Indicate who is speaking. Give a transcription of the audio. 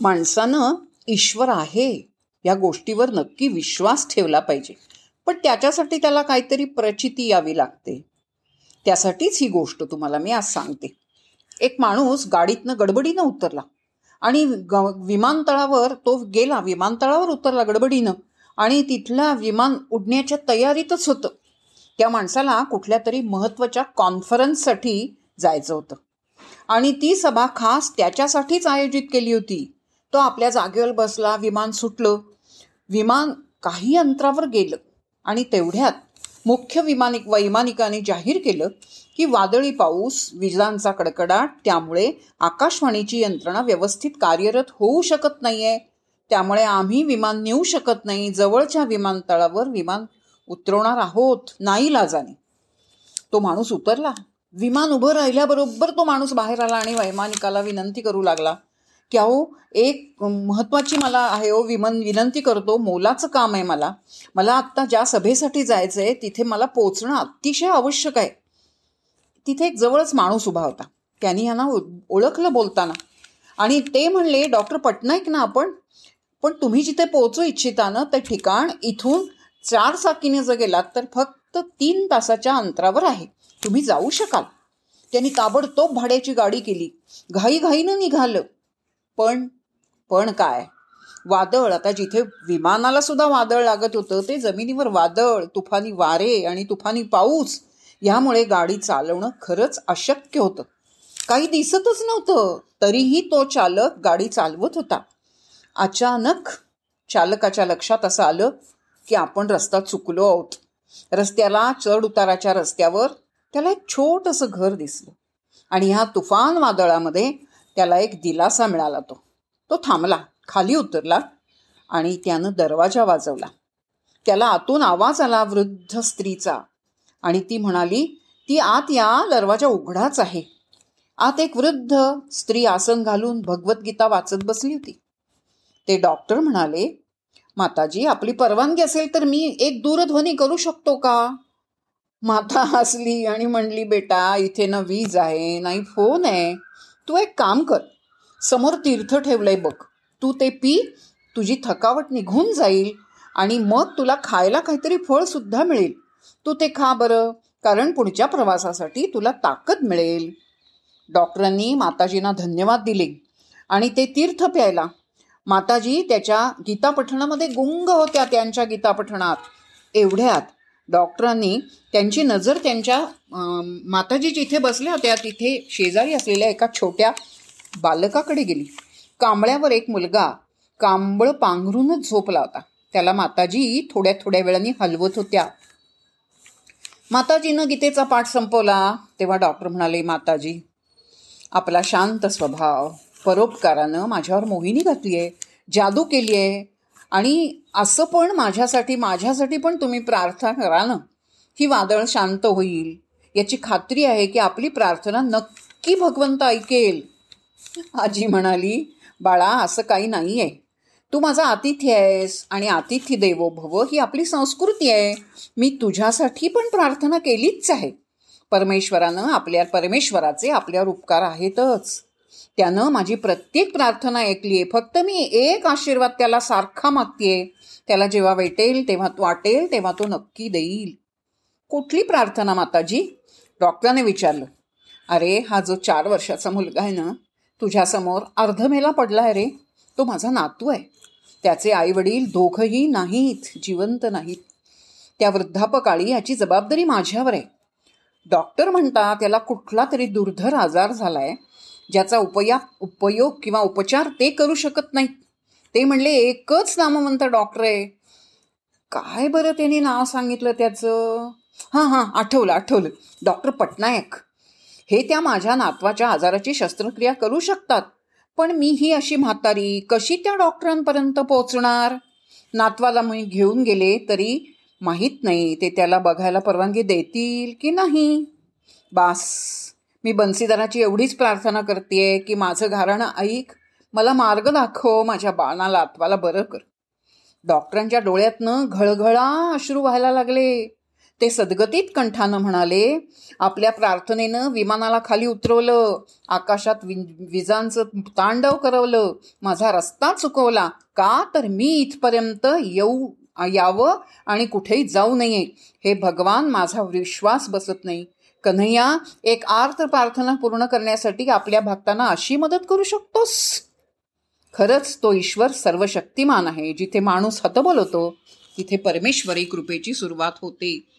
Speaker 1: माणसानं ईश्वर आहे या गोष्टीवर नक्की विश्वास ठेवला पाहिजे. पण त्याच्यासाठी त्याला काहीतरी प्रचिती यावी लागते. त्यासाठीच ही गोष्ट तुम्हाला मी आज सांगते. एक माणूस गाडीतनं गडबडीनं उतरला आणि ग विमानतळावर तो गेला विमानतळावर उतरला गडबडीनं आणि तिथला विमान उडण्याच्या तयारीतच होतं. त्या माणसाला कुठल्या तरी महत्त्वाच्या कॉन्फरन्ससाठी जायचं होतं. आणि ती सभा खास त्याच्यासाठीच आयोजित केली होती. तो आपल्या जागेवर बसला विमान सुटलं. विमान काही अंतरावर गेलं आणि तेवढ्यात मुख्य विमानिक वैमानिकाने जाहीर केलं की वादळी पाऊस विजांचा कडकडाट त्यामुळे आकाशवाणीची यंत्रणा व्यवस्थित कार्यरत होऊ शकत नाही आहे त्यामुळे आम्ही विमान नेऊ शकत नाही. जवळच्या विमानतळावर विमान उतरवणार आहोत. नाही लाजाने. तो माणूस उतरला. विमान उभं राहिल्याबरोबर तो माणूस बाहेर आला आणि वैमानिकाला विनंती करू लागला. की अहो एक महत्त्वाची मला आहे हो विमान विनंती करतो मोलाचं काम आहे मला. मला आत्ता ज्या सभेसाठी जायचं आहे तिथे मला पोचणं अतिशय आवश्यक आहे. तिथे एक जवळच माणूस उभा होता. त्यांनी यांना ओळखलं बोलताना. आणि ते म्हणले डॉक्टर पटनाईक ना आपण? पण तुम्ही जिथे पोहोचू इच्छिता ना ते ठिकाण इथून चार चाकीने जर गेलात तर फक्त तीन तासाच्या अंतरावर आहे. तुम्ही जाऊ शकाल. त्यांनी ताबडतोब भाड्याची गाडी केली. घाईघाईनं निघालं. पण पण काय? वादळ आता जिथे विमानाला सुद्धा वादळ लागत होतं ते जमिनीवर वादळ तुफानी वारे आणि तुफानी पाऊस ह्यामुळे गाडी चालवणं खरंच अशक्य होतं. काही दिसतच नव्हतं तरीही तो चालक गाडी चालवत होता. अचानक चालकाच्या लक्षात असं आलं की आपण रस्ता चुकलो आहोत. रस्त्याला चढ उताराच्या रस्त्यावर त्याला एक छोटंसं घर दिसलं. आणि ह्या तुफान वादळामध्ये त्याला एक दिलासा मिळाला तो. तो थांबला खाली उतरला आणि त्यानं दरवाजा वाजवला. त्याला आतून आवाज आला वृद्ध स्त्रीचा आणि ती म्हणाली ती आत या दरवाजा उघडाच आहे. आत एक वृद्ध स्त्री आसन घालून भगवद्गीता वाचत बसली होती. ते डॉक्टर म्हणाले माताजी आपली परवानगी असेल तर मी एक दूरध्वनी करू शकतो का? माता हसली आणि म्हणली बेटा इथे ना वीज आहे नाही फोन आहे. तू एक काम कर. समोर तीर्थ ठेवलंय बघ. तू ते पी तुझी थकावट निघून जाईल आणि मग तुला खायला काहीतरी फळ सुद्धा मिळेल. तू ते खा बरं कारण पुढच्या प्रवासासाठी तुला ताकद मिळेल. डॉक्टरांनी माताजींना धन्यवाद दिले आणि ते तीर्थ प्यायला. माताजी त्याच्या गीतापठणामध्ये गुंग होत्या त्यांच्या गीतापठणात. एवढ्यात डॉक्टरांनी त्यांची नजर त्यांच्या माताजी जिथे बसल्या होत्या तिथे शेजारी असलेल्या एका छोट्या बालकाकडे गेली. कांबळ्यावर एक मुलगा कांबळ पांघरूनच झोपला होता. त्याला माताजी थोड्या थोड्या वेळाने हलवत होत्या. माताजीनं गीतेचा पाठ संपवला तेव्हा डॉक्टर म्हणाले माताजी आपला शांत स्वभाव परोपकारानं माझ्यावर मोहिनी घातली आहे जादू केली आहे आणि असं पण माझ्यासाठी माझ्यासाठी पण तुम्ही प्रार्थना करा ना. ही वादळ शांत होईल. याची खात्री आहे की आपली प्रार्थना नक्की भगवंत ऐकेल. आजी म्हणाली बाळा असं काही नाही आहे तू माझा आतिथ्य आहेस आणि आतिथ्य देवो भव ही आपली संस्कृती आहे. मी तुझ्यासाठी पण प्रार्थना केलीच आहे. परमेश्वरानं आपल्या परमेश्वराचे आपल्यावर उपकार आहेतच. त्यानं माझी प्रत्येक प्रार्थना ऐकली आहे फक्त मी एक आशीर्वाद त्याला सारखा मागतेय. त्याला जेव्हा भेटेल तेव्हा तो वाटेल तेव्हा तो नक्की देईल. कुठली प्रार्थना माताजी? डॉक्टरने विचारलं. अरे हा जो चार वर्षाचा मुलगा आहे ना तुझ्यासमोर अर्धमेला पडला आहे रे. तो माझा नातू आहे. त्याचे आई वडील दोघंही नाहीत जिवंत नाहीत. त्या वृद्धापकाळी याची जबाबदारी माझ्यावर आहे. डॉक्टर म्हणता त्याला कुठला तरी दुर्धर आजार झालाय. ज्याचा उपया उपयोग किंवा उपचार ते करू शकत नाहीत. ते म्हणले एकच नामवंत डॉक्टर आहे. काय बरं त्याने नाव सांगितलं त्याचं? हां हां आठवलं आठवलं. डॉक्टर पटनायक. हे त्या माझ्या नातवाच्या आजाराची शस्त्रक्रिया करू शकतात. पण मी ही अशी म्हातारी कशी त्या डॉक्टरांपर्यंत पोचणार नातवाला मी घेऊन गेले तरी माहीत नाही ते त्याला बघायला परवानगी देतील की नाही. बास. मी बन्सीदाराची एवढीच प्रार्थना करते की माझं घारणं ऐक मला मार्ग दाखव माझ्या बाणाला आत्वाला बरं कर. डॉक्टरांच्या डोळ्यातनं घळघळा अश्रू व्हायला लागले. ते सदगतीत कंठानं म्हणाले आपल्या प्रार्थनेनं विमानाला खाली उतरवलं आकाशात विजांचं तांडव करवलं माझा रस्ता चुकवला. का तर मी इथपर्यंत येऊ यावं आणि कुठेही जाऊ नये. हे भगवान माझा विश्वास बसत नाही. कन्हैया एक आर्त प्रार्थना पूर्ण करण्यासाठी आपल्या भक्तांना अशी मदत करू शकतोस? खरंच तो ईश्वर सर्वशक्तिमान आहे. जिथे माणूस हतबल होतो तिथे परमेश्वरी कृपेची सुरुवात होते.